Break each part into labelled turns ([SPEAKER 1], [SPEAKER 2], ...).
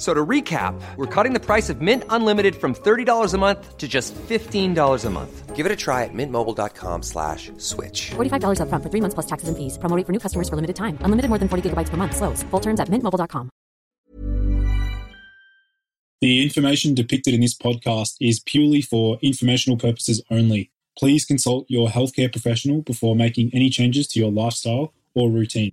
[SPEAKER 1] So to recap, we're cutting the price of Mint Unlimited from $30 a month to just $15 a month. Give it a try at mintmobile.com slash switch.
[SPEAKER 2] $45 upfront for three months plus taxes and fees. Promoting for new customers for limited time. Unlimited more than 40 gigabytes per month. Slows. Full terms at mintmobile.com.
[SPEAKER 3] The information depicted in this podcast is purely for informational purposes only. Please consult your healthcare professional before making any changes to your lifestyle or routine.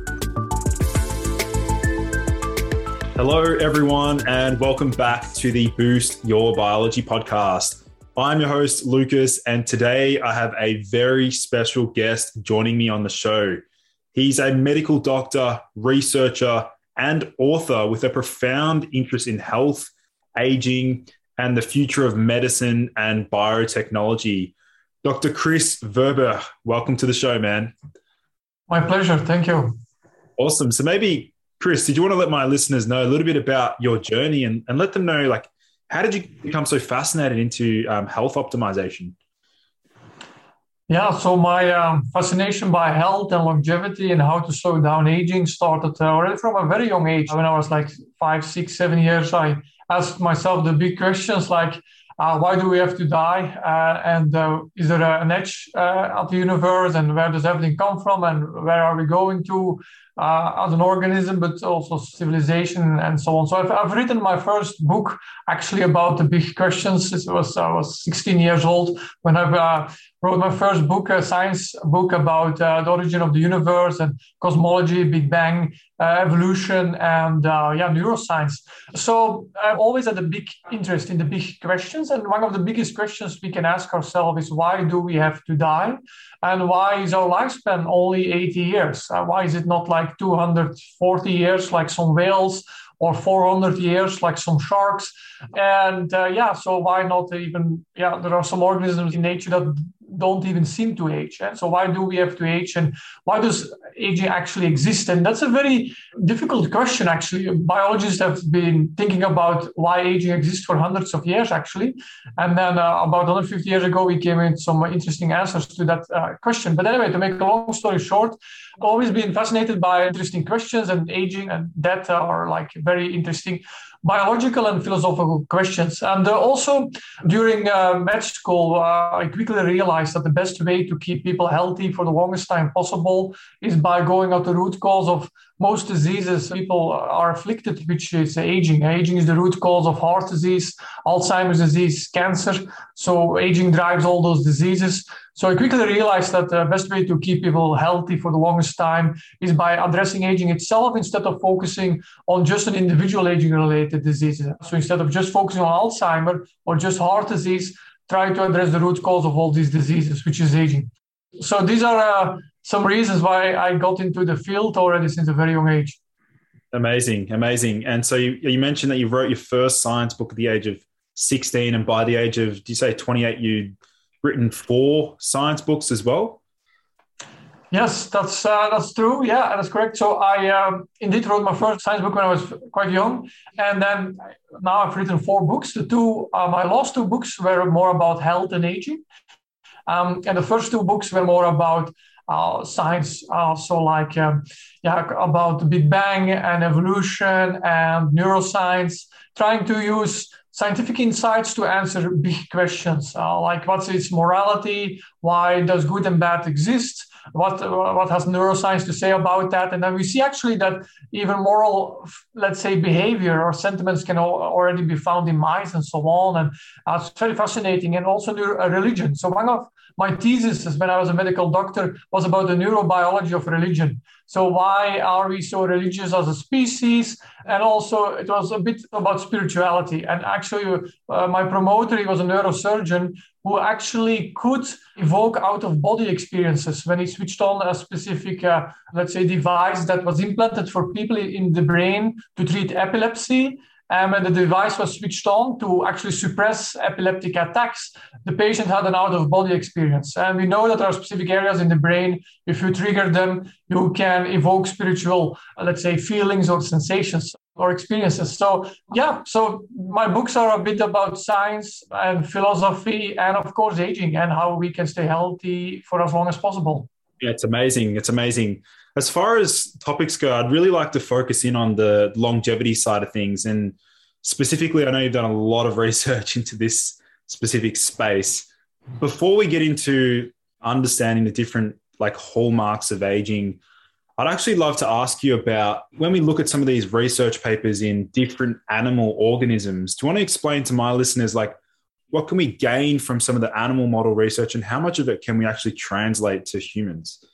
[SPEAKER 3] Hello, everyone, and welcome back to the Boost Your Biology podcast. I'm your host, Lucas, and today I have a very special guest joining me on the show. He's a medical doctor, researcher, and author with a profound interest in health, aging, and the future of medicine and biotechnology. Dr. Kris Verburgh, welcome to the show, man.
[SPEAKER 4] My pleasure. Thank you.
[SPEAKER 3] Awesome. So maybe Kris, did you want to let my listeners know a little bit about your journey and, and let them know, like, how did you become so fascinated into um, health optimization?
[SPEAKER 4] Yeah, so my um, fascination by health and longevity and how to slow down aging started uh, already from a very young age. When I was like five, six, seven years, I asked myself the big questions like, uh, why do we have to die? Uh, and uh, is there an edge uh, of the universe? And where does everything come from? And where are we going to? Uh, as an organism, but also civilization and so on. So I've, I've written my first book actually about the big questions. It was I was 16 years old when I uh, wrote my first book, a science book about uh, the origin of the universe and cosmology, Big Bang, evolution, and uh, yeah, neuroscience. So I always had a big interest in the big questions, and one of the biggest questions we can ask ourselves is why do we have to die, and why is our lifespan only 80 years? Uh, why is it not like 240 years, like some whales? or 400 years like some sharks and uh, yeah so why not even yeah there are some organisms in nature that don't even seem to age. And so why do we have to age and why does aging actually exist? And that's a very difficult question, actually. Biologists have been thinking about why aging exists for hundreds of years, actually. And then uh, about 150 years ago, we came with some interesting answers to that uh, question. But anyway, to make a long story short, I've always been fascinated by interesting questions and aging and death are like very interesting biological and philosophical questions. And uh, also during uh, med school, uh, I quickly realized that the best way to keep people healthy for the longest time possible is by going at the root cause of most diseases people are afflicted, which is aging. Aging is the root cause of heart disease, Alzheimer's disease, cancer. So aging drives all those diseases. So I quickly realized that the best way to keep people healthy for the longest time is by addressing aging itself instead of focusing on just an individual aging related disease. So instead of just focusing on Alzheimer or just heart disease, try to address the root cause of all these diseases, which is aging. So these are uh, some reasons why I got into the field already since a very young age.
[SPEAKER 3] Amazing, amazing. And so you, you mentioned that you wrote your first science book at the age of 16, and by the age of, do you say 28, you'd written four science books as well?
[SPEAKER 4] Yes, that's uh, that's true. Yeah, that's correct. So I um, indeed wrote my first science book when I was quite young, and then now I've written four books. The two, uh, my last two books were more about health and aging, um, and the first two books were more about uh, science, also like um, yeah, about the Big Bang and evolution and neuroscience, trying to use scientific insights to answer big questions. Uh, like what's its morality, why does good and bad exist, what what has neuroscience to say about that, and then we see actually that even moral, let's say, behavior or sentiments can already be found in mice and so on, and uh, it's very fascinating, and also religion. So one of my thesis when I was a medical doctor was about the neurobiology of religion. So why are we so religious as a species? And also it was a bit about spirituality. And actually, uh, my promoter, he was a neurosurgeon who actually could evoke out of body experiences when he switched on a specific, uh, let's say, device that was implanted for people in the brain to treat epilepsy. And when the device was switched on to actually suppress epileptic attacks, the patient had an out of body experience. And we know that there are specific areas in the brain, if you trigger them, you can evoke spiritual, uh, let's say, feelings or sensations or experiences. So, yeah, so my books are a bit about science and philosophy and, of course, aging and how we can stay healthy for as long as possible.
[SPEAKER 3] Yeah, it's amazing. It's amazing as far as topics go, I'd really like to focus in on the longevity side of things. And specifically, I know you've done a lot of research into this specific space. Before we get into understanding the different like hallmarks of aging, I'd actually love to ask you about when we look at some of these research papers in different animal organisms. Do you want to explain to my listeners like what can we gain from some of the animal model research and how much of it can we actually translate to humans?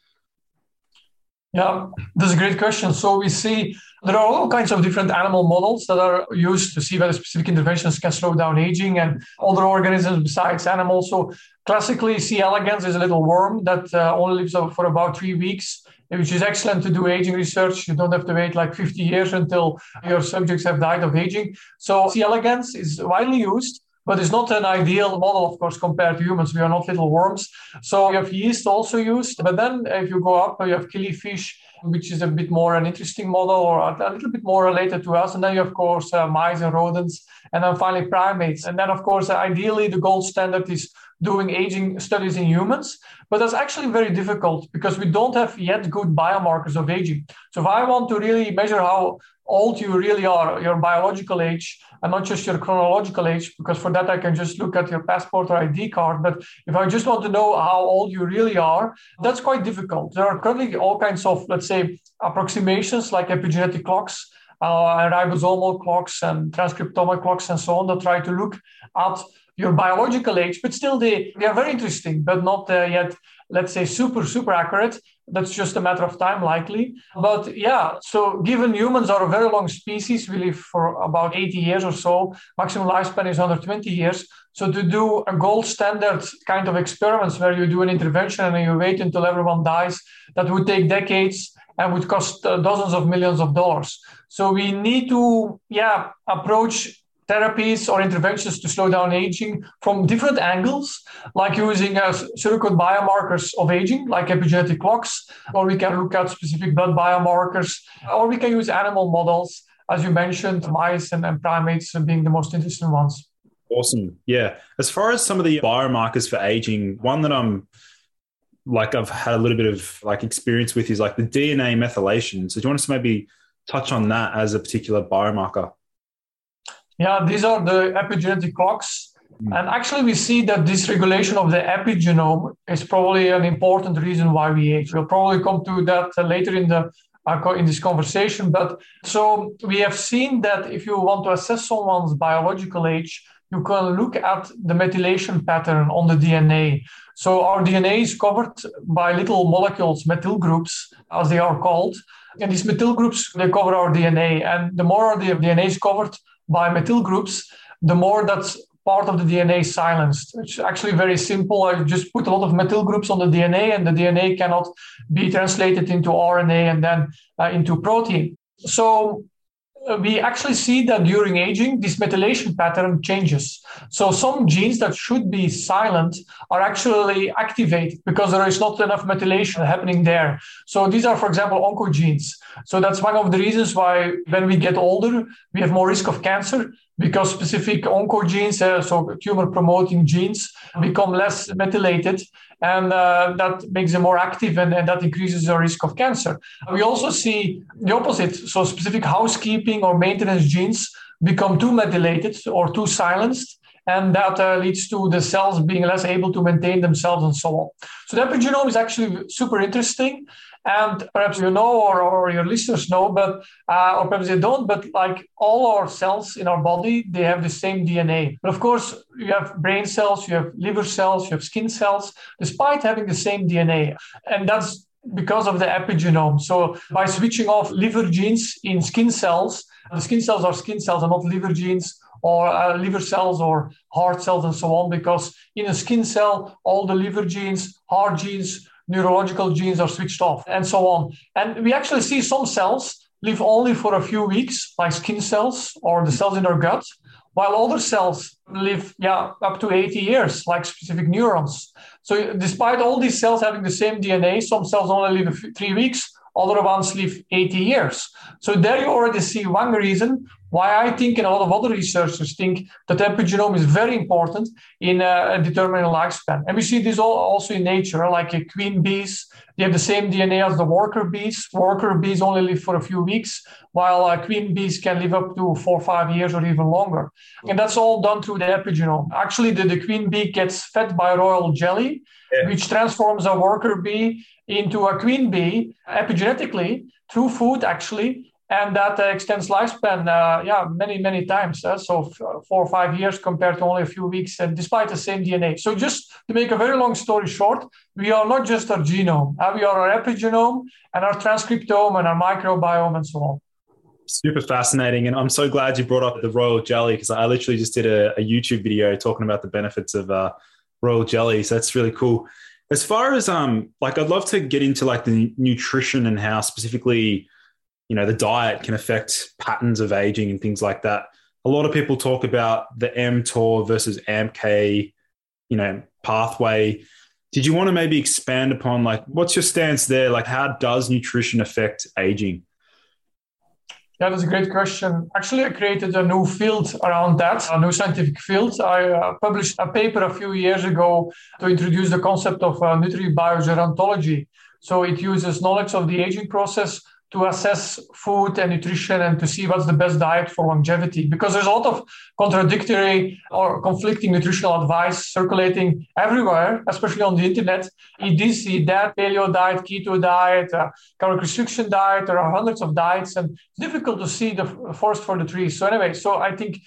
[SPEAKER 4] Yeah, that's a great question. So we see there are all kinds of different animal models that are used to see whether specific interventions can slow down aging and other organisms besides animals. So classically, C. elegans is a little worm that uh, only lives for about three weeks, which is excellent to do aging research. You don't have to wait like 50 years until your subjects have died of aging. So C. elegans is widely used but it's not an ideal model, of course, compared to humans. We are not little worms. So you have yeast also used. But then if you go up, you have killifish, which is a bit more an interesting model or a little bit more related to us. And then you, have, of course, uh, mice and rodents. And then finally, primates. And then, of course, ideally, the gold standard is doing aging studies in humans. But that's actually very difficult because we don't have yet good biomarkers of aging. So if I want to really measure how old you really are, your biological age, and not just your chronological age, because for that I can just look at your passport or ID card. But if I just want to know how old you really are, that's quite difficult. There are currently all kinds of, let's say, approximations like epigenetic clocks. Uh, and ribosomal clocks and transcriptomal clocks and so on that try to look at your biological age, but still they, they are very interesting, but not uh, yet, let's say, super, super accurate. That's just a matter of time, likely. But yeah, so given humans are a very long species, we live for about 80 years or so, maximum lifespan is under 20 years. So to do a gold standard kind of experiments where you do an intervention and you wait until everyone dies, that would take decades and would cost uh, dozens of millions of dollars. So we need to, yeah, approach therapies or interventions to slow down aging from different angles, like using uh, surrogate biomarkers of aging, like epigenetic clocks, or we can look at specific blood biomarkers, or we can use animal models, as you mentioned, mice and, and primates being the most interesting ones.
[SPEAKER 3] Awesome. Yeah. As far as some of the biomarkers for aging, one that I'm like I've had a little bit of like experience with is like the DNA methylation. So do you want us to maybe touch on that as a particular biomarker?
[SPEAKER 4] Yeah, these are the epigenetic clocks. Mm. And actually, we see that this regulation of the epigenome is probably an important reason why we age. We'll probably come to that later in the uh, in this conversation. But so we have seen that if you want to assess someone's biological age, you can look at the methylation pattern on the DNA. So our DNA is covered by little molecules, methyl groups, as they are called. And these methyl groups, they cover our DNA. And the more the DNA is covered, by methyl groups, the more that's part of the DNA silenced. It's actually very simple. I just put a lot of methyl groups on the DNA, and the DNA cannot be translated into RNA and then uh, into protein. So we actually see that during aging, this methylation pattern changes. So some genes that should be silent are actually activated because there is not enough methylation happening there. So these are, for example, oncogenes. So that's one of the reasons why when we get older, we have more risk of cancer because specific oncogenes, uh, so tumor promoting genes, become less methylated and uh, that makes them more active and, and that increases the risk of cancer. We also see the opposite. So specific housekeeping or maintenance genes become too methylated or too silenced and that uh, leads to the cells being less able to maintain themselves and so on. So the epigenome is actually super interesting. And perhaps you know, or, or your listeners know, but uh, or perhaps they don't. But like all our cells in our body, they have the same DNA. But of course, you have brain cells, you have liver cells, you have skin cells, despite having the same DNA, and that's because of the epigenome. So by switching off liver genes in skin cells, the skin cells are skin cells and not liver genes or uh, liver cells or heart cells and so on, because in a skin cell, all the liver genes, heart genes, neurological genes are switched off, and so on. And we actually see some cells live only for a few weeks, like skin cells or the cells in our gut, while other cells live yeah, up to 80 years, like specific neurons. So, despite all these cells having the same DNA, some cells only live three weeks, other ones live 80 years. So, there you already see one reason why I think and a lot of other researchers think that epigenome is very important in uh, determining lifespan. And we see this all also in nature, like uh, queen bees, they have the same DNA as the worker bees. Worker bees only live for a few weeks, while uh, queen bees can live up to four or five years or even longer. And that's all done through the epigenome. Actually, the, the queen bee gets fed by royal jelly, yeah. which transforms a worker bee into a queen bee epigenetically through food, actually and that uh, extends lifespan uh, yeah many many times uh, so f- four or five years compared to only a few weeks and despite the same dna so just to make a very long story short we are not just our genome uh, we are our epigenome and our transcriptome and our microbiome and so on.
[SPEAKER 3] Super fascinating and i'm so glad you brought up the royal jelly because i literally just did a, a, youtube video talking about the benefits of uh, royal jelly so that's really cool. As far as um like i'd love to get into like the nutrition and how specifically you know the diet can affect patterns of aging and things like that a lot of people talk about the mtor versus AMPK you know pathway did you want to maybe expand upon like what's your stance there like how does nutrition affect aging
[SPEAKER 4] yeah, that's a great question. Actually, I created a new field around that, a new scientific field. I uh, published a paper a few years ago to introduce the concept of uh, nutrigerontology. So it uses knowledge of the aging process to assess food and nutrition and to see what's the best diet for longevity. Because there's a lot of contradictory or conflicting nutritional advice circulating everywhere especially on the internet. Eat this eat that paleo diet keto diet uh, caloric restriction diet there are hundreds of diets and it's difficult to see the forest for the trees. So anyway so i think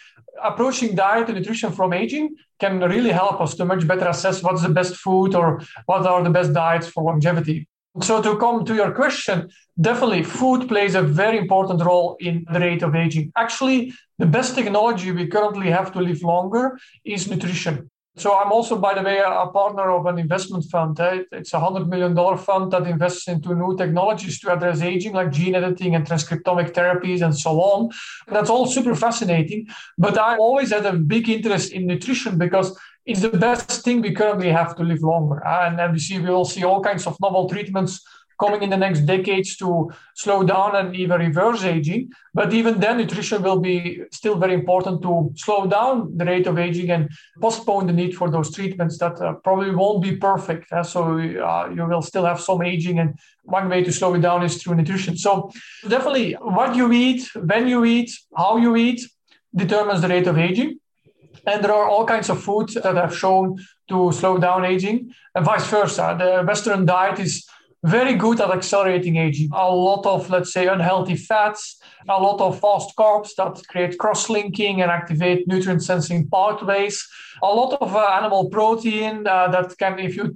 [SPEAKER 4] approaching diet and nutrition from aging can really help us to much better assess what's the best food or what are the best diets for longevity so to come to your question, definitely food plays a very important role in the rate of aging. Actually, the best technology we currently have to live longer is nutrition. So I'm also, by the way, a partner of an investment fund. Eh? It's a hundred million dollar fund that invests into new technologies to address aging, like gene editing and transcriptomic therapies and so on. That's all super fascinating. But I always had a big interest in nutrition because it's the best thing we currently have to live longer. And then we see we will see all kinds of novel treatments coming in the next decades to slow down and even reverse aging. But even then, nutrition will be still very important to slow down the rate of aging and postpone the need for those treatments that uh, probably won't be perfect. Uh, so uh, you will still have some aging, and one way to slow it down is through nutrition. So definitely, what you eat, when you eat, how you eat determines the rate of aging. And there are all kinds of foods that have shown to slow down aging, and vice versa. The Western diet is very good at accelerating aging. A lot of, let's say, unhealthy fats, a lot of fast carbs that create cross linking and activate nutrient sensing pathways, a lot of uh, animal protein uh, that can, if you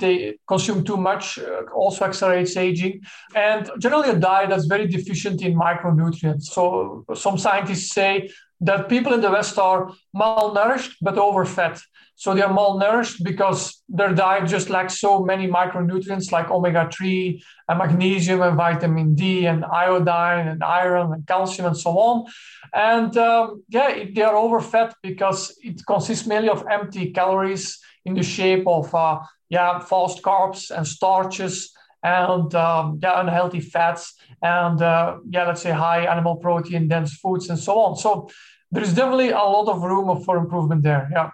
[SPEAKER 4] consume too much, uh, also accelerates aging, and generally a diet that's very deficient in micronutrients. So some scientists say that people in the West are malnourished but overfed. So they are malnourished because their diet just lacks so many micronutrients like omega 3 and magnesium and vitamin D and iodine and iron and calcium and so on. And um, yeah, they are overfed because it consists mainly of empty calories in the shape of uh, yeah fast carbs and starches and um, yeah, unhealthy fats and uh, yeah, let's say high animal protein dense foods and so on. So there is definitely a lot of room for improvement there. Yeah.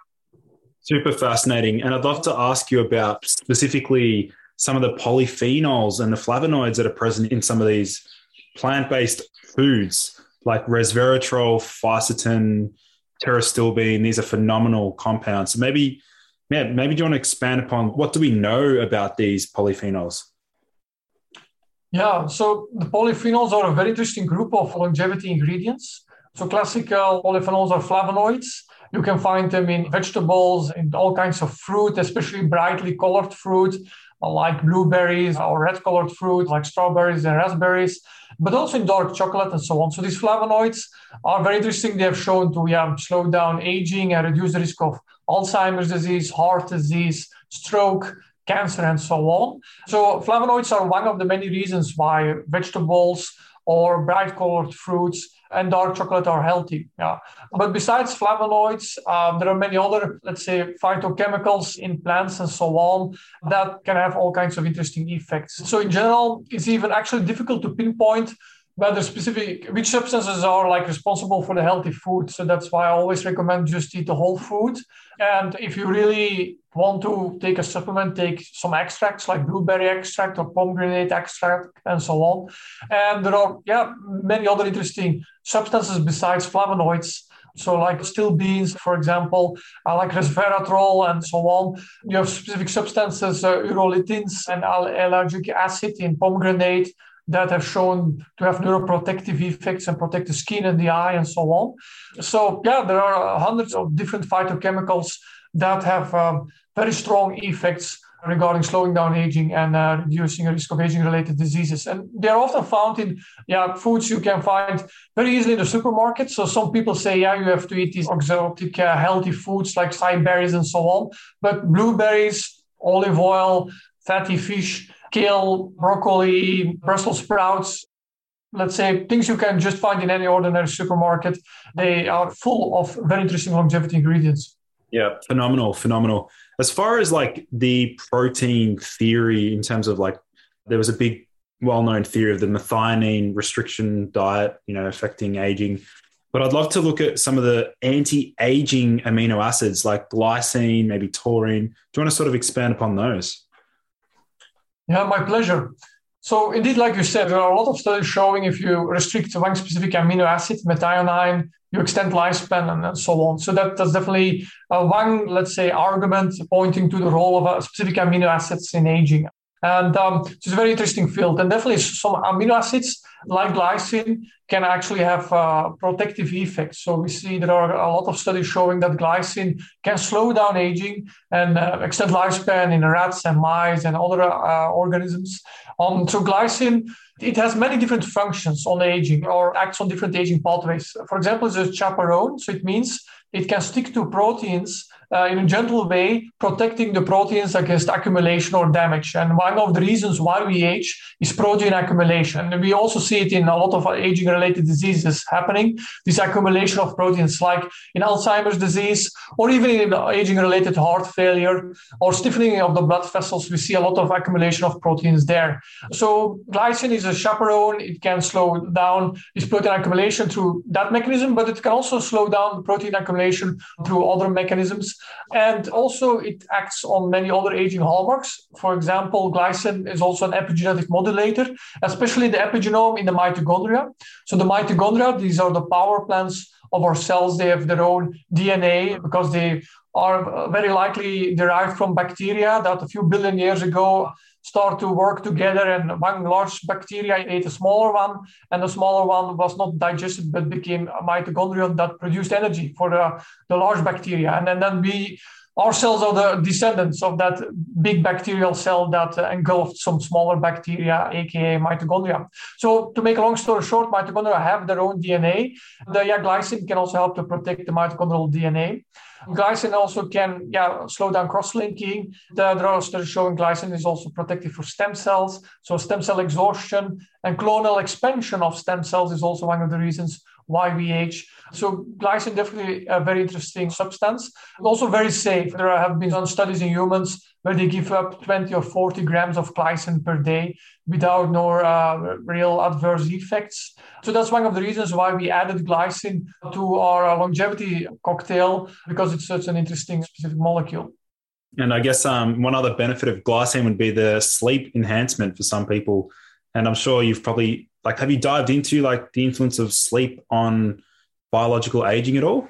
[SPEAKER 3] Super fascinating. And I'd love to ask you about specifically some of the polyphenols and the flavonoids that are present in some of these plant based foods like resveratrol, fisetin, pterostilbene. These are phenomenal compounds. So maybe, yeah, maybe do you want to expand upon what do we know about these polyphenols?
[SPEAKER 4] Yeah, so the polyphenols are a very interesting group of longevity ingredients. So classical polyphenols are flavonoids you can find them in vegetables, in all kinds of fruit, especially brightly colored fruit like blueberries or red colored fruit like strawberries and raspberries, but also in dark chocolate and so on. So these flavonoids are very interesting. They have shown to yeah, slow down aging and reduce the risk of Alzheimer's disease, heart disease, stroke, cancer, and so on. So flavonoids are one of the many reasons why vegetables or bright colored fruits and dark chocolate are healthy. Yeah. But besides flavonoids, um, there are many other, let's say, phytochemicals in plants and so on that can have all kinds of interesting effects. So in general, it's even actually difficult to pinpoint whether specific which substances are like responsible for the healthy food. So that's why I always recommend just eat the whole food. And if you really want to take a supplement, take some extracts like blueberry extract or pomegranate extract and so on. And there are yeah many other interesting substances besides flavonoids. So, like stilbenes, for example, uh, like resveratrol and so on. You have specific substances, uh, urolithins and ellagic acid in pomegranate that have shown to have neuroprotective effects and protect the skin and the eye and so on. So, yeah, there are hundreds of different phytochemicals that have um, very strong effects regarding slowing down aging and uh, reducing risk of aging-related diseases. And they're often found in yeah foods you can find very easily in the supermarket. So some people say, yeah, you have to eat these exotic, uh, healthy foods like acai berries and so on. But blueberries, olive oil, fatty fish, kale, broccoli, Brussels sprouts, let's say things you can just find in any ordinary supermarket. They are full of very interesting longevity ingredients.
[SPEAKER 3] Yeah, phenomenal, phenomenal. As far as like the protein theory, in terms of like, there was a big, well-known theory of the methionine restriction diet, you know, affecting aging. But I'd love to look at some of the anti-aging amino acids like glycine, maybe taurine. Do you want to sort of expand upon those?
[SPEAKER 4] Yeah, my pleasure. So indeed, like you said, there are a lot of studies showing if you restrict one specific amino acid, methionine, you extend lifespan and, so on. So that, that's definitely uh, one, let's say, argument pointing to the role of a specific amino acids in aging. And um, it's a very interesting field. And definitely some amino acids like glycine can actually have uh, protective effects. So we see there are a lot of studies showing that glycine can slow down aging and uh, extend lifespan in rats and mice and other uh, organisms. Um, so glycine, it has many different functions on aging or acts on different aging pathways. For example, it's a chaperone. So it means it can stick to proteins uh, in a gentle way, protecting the proteins against accumulation or damage. And one of the reasons why we age is protein accumulation. And we also see it in a lot of aging related diseases happening this accumulation of proteins, like in Alzheimer's disease, or even in aging related heart failure or stiffening of the blood vessels. We see a lot of accumulation of proteins there. So, glycine is a chaperone, it can slow down this protein accumulation through that mechanism, but it can also slow down protein accumulation through other mechanisms. And also, it acts on many other aging hallmarks. For example, glycine is also an epigenetic modulator, especially the epigenome in the mitochondria. So, the mitochondria, these are the power plants of our cells. They have their own DNA because they are very likely derived from bacteria that a few billion years ago start to work together and one large bacteria ate a smaller one and the smaller one was not digested but became a mitochondrion that produced energy for the, the large bacteria and then, then we our cells are the descendants of that big bacterial cell that engulfed some smaller bacteria, aka mitochondria. So, to make a long story short, mitochondria have their own DNA. The yeah, glycine can also help to protect the mitochondrial DNA. Glycine also can yeah, slow down cross-linking. The, there are showing glycine is also protective for stem cells. So stem cell exhaustion and clonal expansion of stem cells is also one of the reasons age. So glycine definitely a very interesting substance, also very safe. There have been some studies in humans where they give up 20 or 40 grams of glycine per day without no uh, real adverse effects. So that's one of the reasons why we added glycine to our uh, longevity cocktail because it's such an interesting specific molecule.
[SPEAKER 3] And I guess um, one other benefit of glycine would be the sleep enhancement for some people. And I'm sure you've probably like have you dived into like the influence of sleep on biological aging at all?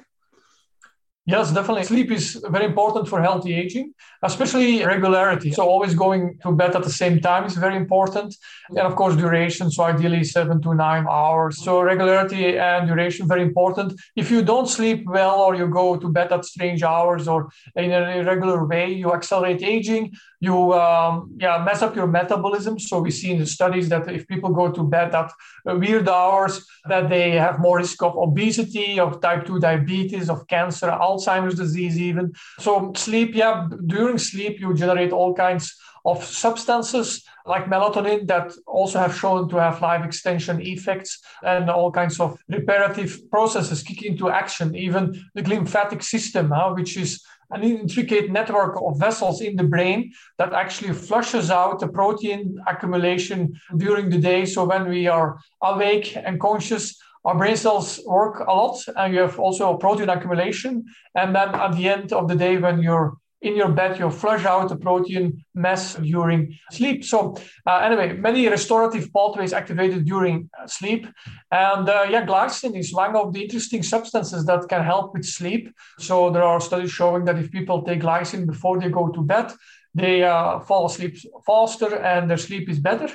[SPEAKER 4] Yes, definitely. Sleep is very important for healthy aging, especially regularity. So, always going to bed at the same time is very important. And of course, duration. So, ideally, seven to nine hours. So, regularity and duration, very important. If you don't sleep well or you go to bed at strange hours or in an irregular way, you accelerate aging you um, yeah mess up your metabolism. So we see in the studies that if people go to bed at weird hours, that they have more risk of obesity, of type two diabetes, of cancer, Alzheimer's disease, even. So sleep, yeah, during sleep you generate all kinds of substances like melatonin that also have shown to have life extension effects and all kinds of reparative processes kick into action. Even the glymphatic system, huh, which is an intricate network of vessels in the brain that actually flushes out the protein accumulation during the day. So when we are awake and conscious, our brain cells work a lot and you have also a protein accumulation. And then at the end of the day, when you're in your bed, you flush out the protein mess during sleep. So, uh, anyway, many restorative pathways activated during uh, sleep. And uh, yeah, glycine is one of the interesting substances that can help with sleep. So, there are studies showing that if people take glycine before they go to bed, they uh, fall asleep faster and their sleep is better.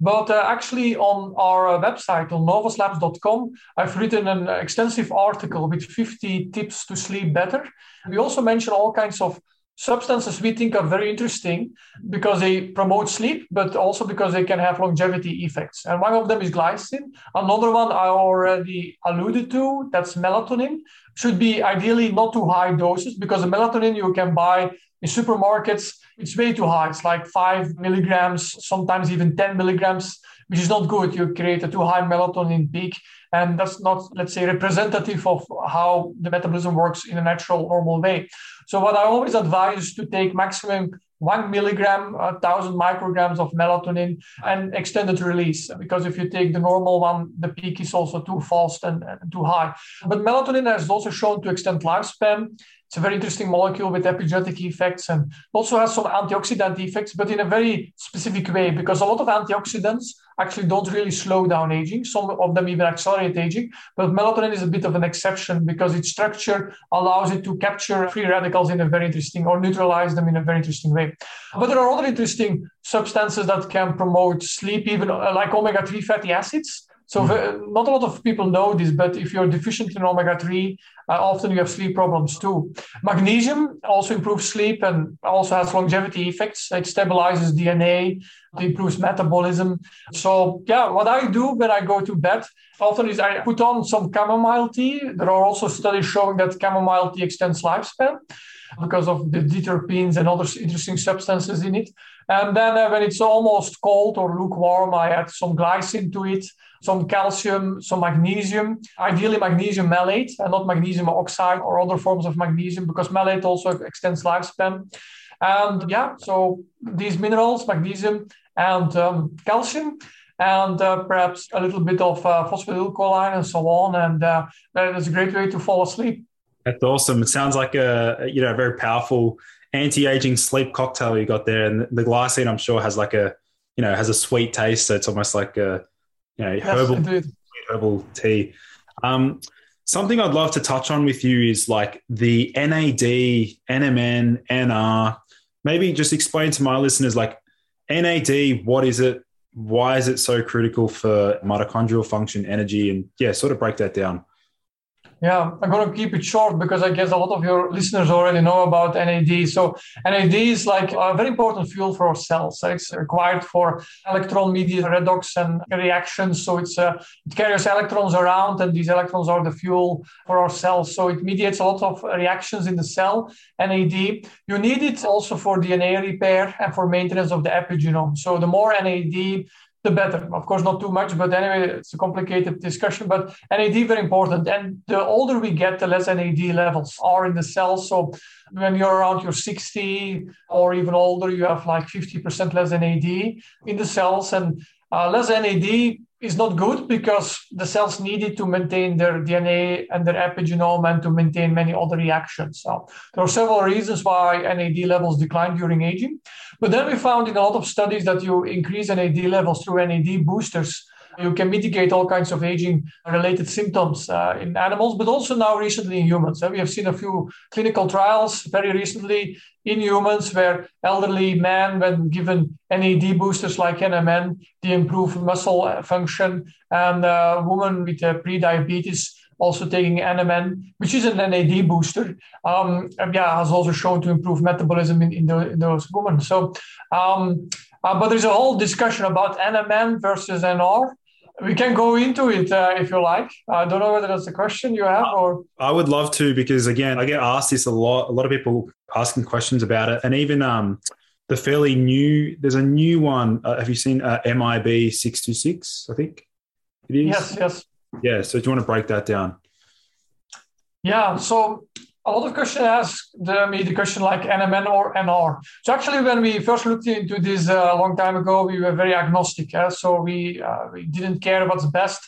[SPEAKER 4] But uh, actually, on our uh, website, on novoslabs.com, I've written an extensive article with 50 tips to sleep better. We also mention all kinds of substances we think are very interesting because they promote sleep, but also because they can have longevity effects. And one of them is glycine. Another one I already alluded to, that's melatonin, should be ideally not too high doses because the melatonin you can buy in supermarkets, it's way too high. It's like five milligrams, sometimes even 10 milligrams, which is not good. You create a too high melatonin peak. And that's not, let's say, representative of how the metabolism works in a natural, normal way. So what I always advise is to take maximum one milligram, a thousand micrograms of melatonin and extended release. Because if you take the normal one, the peak is also too fast and, and too high. But melatonin has also shown to extend lifespan. It's a very interesting molecule with epigenetic effects and also has some antioxidant effects, but in a very specific way because a lot of antioxidants actually don't really slow down aging. Some of them even accelerate aging, but melatonin is a bit of an exception because its structure allows it to capture free radicals in a very interesting or neutralize them in a very interesting way. But there are other interesting substances that can promote sleep, even uh, like omega 3 fatty acids. So mm. not a lot of people know this, but if you're deficient in omega-3, uh, often you have sleep problems too. Magnesium also improves sleep and also has longevity effects. It stabilizes DNA, it improves metabolism. So yeah, what I do when I go to bed often is I put on some chamomile tea. There are also studies showing that chamomile tea extends lifespan because of the diterpenes and other interesting substances in it. And then uh, when it's almost cold or lukewarm, I add some glycine to it, some calcium, some magnesium, ideally magnesium malate and not magnesium oxide or other forms of magnesium because malate also extends lifespan. And yeah, so these minerals, magnesium and um, calcium, and uh, perhaps a little bit of uh, phosphatidylcholine and so on. And uh, that's a great way to fall asleep.
[SPEAKER 3] That's awesome. It sounds like a you know very powerful anti-aging sleep cocktail you got there, and the glycine I'm sure has like a you know has a sweet taste. So it's almost like a you know herbal yes, herbal tea. Um, something I'd love to touch on with you is like the NAD, NMN, NR. Maybe just explain to my listeners like NAD. What is it? Why is it so critical for mitochondrial function, energy, and yeah, sort of break that down.
[SPEAKER 4] Yeah, I'm going to keep it short because I guess a lot of your listeners already know about NAD. So NAD is like a very important fuel for our cells. It's required for electron-mediated redox and reactions. So it's uh, it carries electrons around, and these electrons are the fuel for our cells. So it mediates a lot of reactions in the cell. NAD. You need it also for DNA repair and for maintenance of the epigenome. So the more NAD the better. Of course, not too much, but anyway, it's a complicated discussion. But NAD very important, and the older we get, the less NAD levels are in the cell. So when you're around your 60 or even older, you have like 50% less NAD in the cells, and uh, less NAD is not good because the cells need it to maintain their DNA and their epigenome and to maintain many other reactions. So there are several reasons why NAD levels decline during aging. But then we found in a lot of studies that you increase NAD levels through NAD boosters you can mitigate all kinds of aging related symptoms uh, in animals, but also now recently in humans. Uh, we have seen a few clinical trials very recently in humans where elderly men, when given NAD boosters like NMN, they improve muscle uh, function, and uh, women with uh, pre-diabetes also taking NMN, which is an NAD booster, um, yeah, has also shown to improve metabolism in, in, the, in those women. So, um, uh, but there's a whole discussion about NMN versus NR we can go into it uh, if you like. I don't know whether that's a question you have or.
[SPEAKER 3] I would love to because again, I get asked this a lot. A lot of people asking questions about it, and even um, the fairly new. There's a new one. Uh, have you seen uh, MIB six two six? I think
[SPEAKER 4] it is. Yes. Yes.
[SPEAKER 3] Yeah. So do you want to break that down?
[SPEAKER 4] Yeah. So a lot of questions ask the, me the question like NMN or NR. So actually, when we first looked into this uh, a long time ago, we were very agnostic. Eh? So we uh, we didn't care what's best.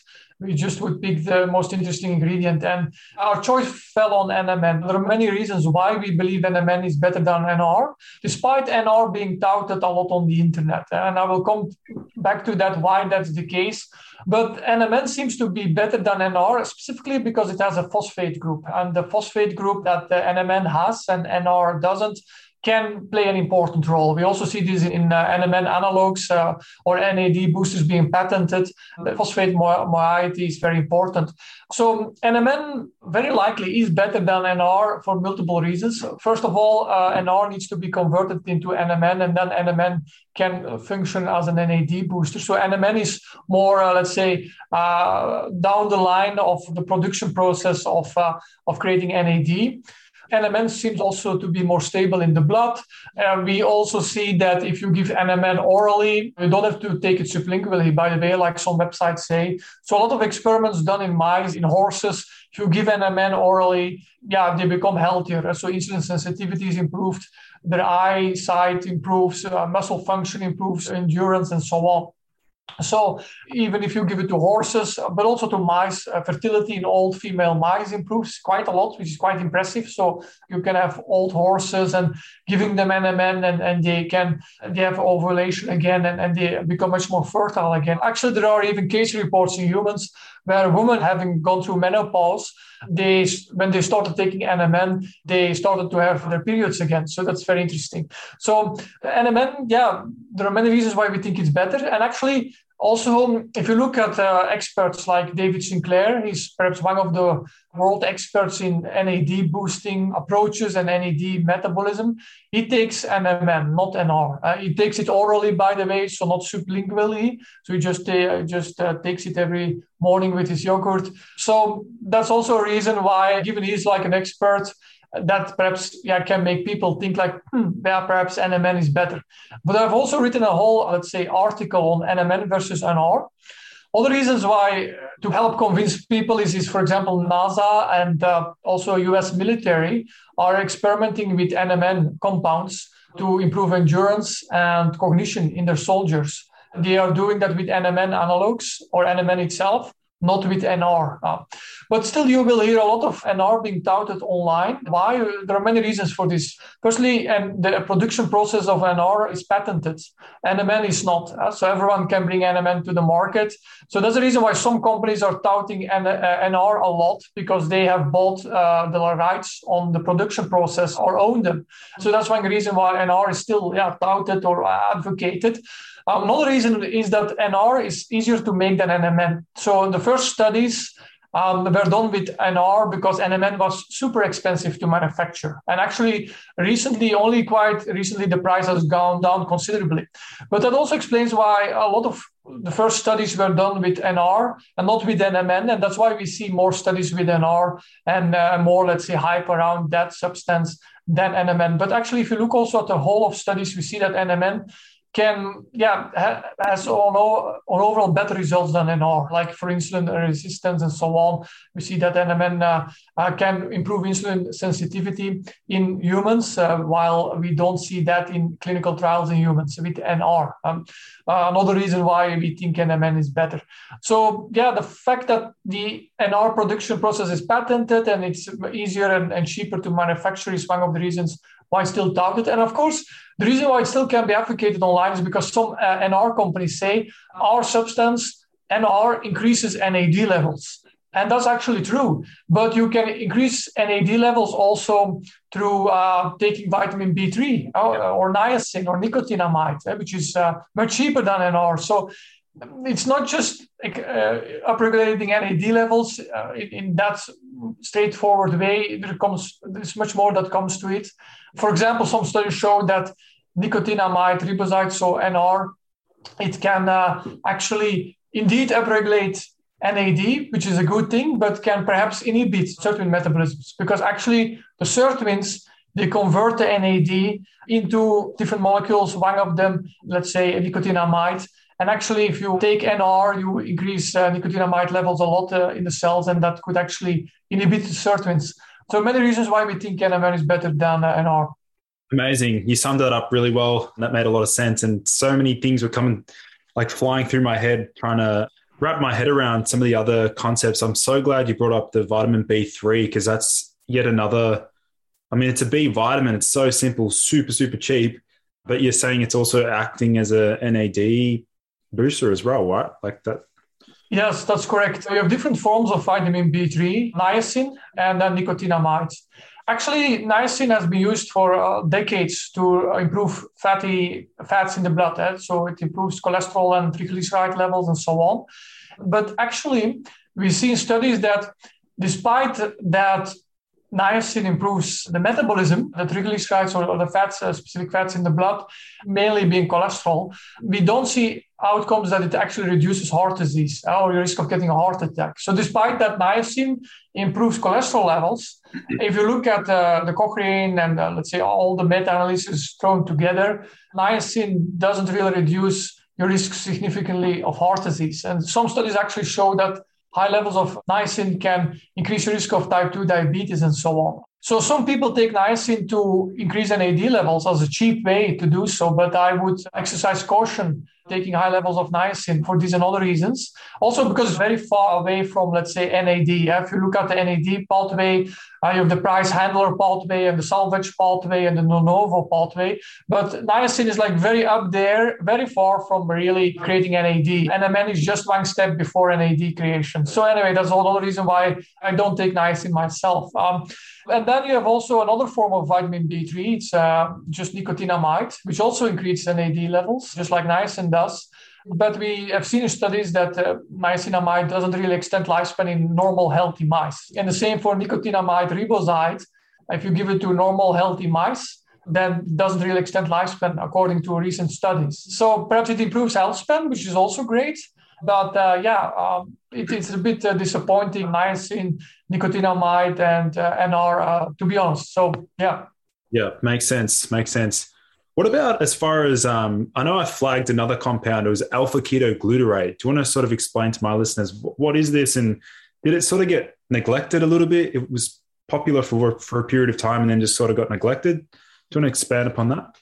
[SPEAKER 4] We just would pick the most interesting ingredient, and our choice fell on NMN. There are many reasons why we believe NMN is better than NR, despite NR being touted a lot on the internet. And I will come back to that why that's the case. But NMN seems to be better than NR, specifically because it has a phosphate group. And the phosphate group that the NMN has and NR doesn't can play an important role. We also see this in uh, NMN analogs uh, or NAD boosters being patented. The phosphate moiety is very important. So NMN very likely is better than NR for multiple reasons. First of all, uh, NR needs to be converted into NMN, and then NMN can function as an NAD booster. So NMN is more, uh, let's say, uh, down the line of the production process of uh, of creating NAD. NMN seems also to be more stable in the blood. Uh, we also see that if you give NMN orally, you don't have to take it sublingually, by the way, like some websites say. So a lot of experiments done in mice, in horses, if you give NMN orally, yeah, they become healthier. So insulin sensitivity is improved, their eyesight improves, uh, muscle function improves, endurance, and so on. So even if you give it to horses, but also to mice, uh, fertility in old female mice improves quite a lot, which is quite impressive. So you can have old horses and giving them NMN and, and they can they have ovulation again and, and they become much more fertile again. Actually, there are even case reports in humans where women having gone through menopause, they when they started taking NMN, they started to have their periods again. So that's very interesting. So uh, NMN, yeah, there are many reasons why we think it's better. And actually, also, if you look at uh, experts like David Sinclair, he's perhaps one of the world experts in NAD boosting approaches and NAD metabolism. He takes NMN, not NR. Uh, he takes it orally, by the way, so not sublingually. So he just uh, just uh, takes it every morning with his yogurt. So that's also a reason why, given he's like an expert, that perhaps yeah can make people think like hmm, yeah perhaps NMN is better. But I've also written a whole let's say article on NMN versus NR. Other reasons why to help convince people is, is for example, NASA and uh, also US military are experimenting with NMN compounds to improve endurance and cognition in their soldiers. They are doing that with NMN analogs or NMN itself not with NR. Uh, but still, you will hear a lot of NR being touted online. Why? There are many reasons for this. Firstly, and the production process of NR is patented. NMN is not. Uh, so everyone can bring NMN to the market. So that's the reason why some companies are touting N- uh, NR a lot because they have bought uh, the rights on the production process or own them. So that's one reason why NR is still yeah, touted or advocated. Um, another reason is that NR is easier to make than NMN. So the first studies um, were done with NR because NMN was super expensive to manufacture. And actually, recently, only quite recently, the price has gone down considerably. But that also explains why a lot of the first studies were done with NR and not with NMN. And that's why we see more studies with NR and uh, more, let's say, hype around that substance than NMN. But actually, if you look also at the whole of studies, we see that NMN can yeah ha, has on, on overall better results than NR, like for insulin resistance and so on. We see that NMN uh, uh, can improve insulin sensitivity in humans, uh, while we don't see that in clinical trials in humans with NR. Um, uh, another reason why we think NMN is better. So yeah, the fact that the NR production process is patented and it's easier and, and cheaper to manufacture is one of the reasons why still touted. And of course, the reason why it still can be advocated online is because some uh, NR companies say our substance NR increases NAD levels. And that's actually true. But you can increase NAD levels also through uh, taking vitamin B3 or, uh, or, niacin or nicotinamide, uh, which is uh, much cheaper than NR. So it's not just uh, upregulating NAD levels uh, in, in, that straightforward way. There comes there's much more that comes to it. For example, some studies show that nicotinamide, riboside, so NR, it can uh, actually indeed upregulate NAD, which is a good thing, but can perhaps inhibit certain metabolisms because actually the sirtuins they convert the NAD into different molecules. One of them, let's say, nicotinamide. And actually, if you take NR, you increase uh, nicotinamide levels a lot uh, in the cells, and that could actually inhibit the sirtuins. So many reasons why we think NMN is better than uh, NR.
[SPEAKER 3] Amazing. You summed that up really well. And that made a lot of sense. And so many things were coming, like flying through my head, trying to wrap my head around some of the other concepts. I'm so glad you brought up the vitamin B3 because that's yet another. I mean, it's a B vitamin. It's so simple, super, super cheap. But you're saying it's also acting as a NAD booster as well, right? Like that.
[SPEAKER 4] Yes, that's correct. We have different forms of vitamin B3, niacin, and then nicotinamide. Actually, niacin has been used for uh, decades to improve fatty fats in the blood. Eh? So it improves cholesterol and triglyceride levels and so on. But actually, we see in studies that despite that niacin improves the metabolism, the triglycerides or, the fats, uh, specific fats in the blood, mainly being cholesterol. We don't see outcomes that it actually reduces heart disease uh, or your risk of getting a heart attack. So, despite that, niacin improves cholesterol levels. If you look at uh, the Cochrane and uh, let's say all the meta analysis thrown together, niacin doesn't really reduce your risk significantly of heart disease. And some studies actually show that high levels of niacin can increase your risk of type 2 diabetes and so on. So some people take niacin to increase NAD levels as a cheap way to do so, but I would exercise caution taking high levels of niacin for these and other reasons. Also because it's very far away from, let's say, NAD. If you look at the NAD pathway, uh, you have the Preiss-Handler pathway and the salvage pathway and the novo pathway. But niacin is like very up there, very far from really creating NAD. And NMN is just one step before NAD creation. So anyway, that's another reason why I don't take niacin myself. Um, and then you have also another form of vitamin B3. It's uh, just nicotinamide, which also increases NAD levels, just like niacin does. But we have seen in studies that uh, niacinamide doesn't really extend lifespan in normal healthy mice. And the same for nicotinamide riboside. If you give it to normal healthy mice, then doesn't really extend lifespan according to recent studies. So perhaps it improves health span, which is also great. But uh, yeah, um, it, it's a bit uh, disappointing. Niacin, nicotinamide, and uh, NR, uh, to be honest. So yeah.
[SPEAKER 3] Yeah, makes sense. Makes sense. What about as far as um, I know I flagged another compound, it was alpha ketoglutarate. Do you want to sort of explain to my listeners what is this and did it sort of get neglected a little bit? It was popular for, for a period of time and then just sort of got neglected. Do you want to expand upon that?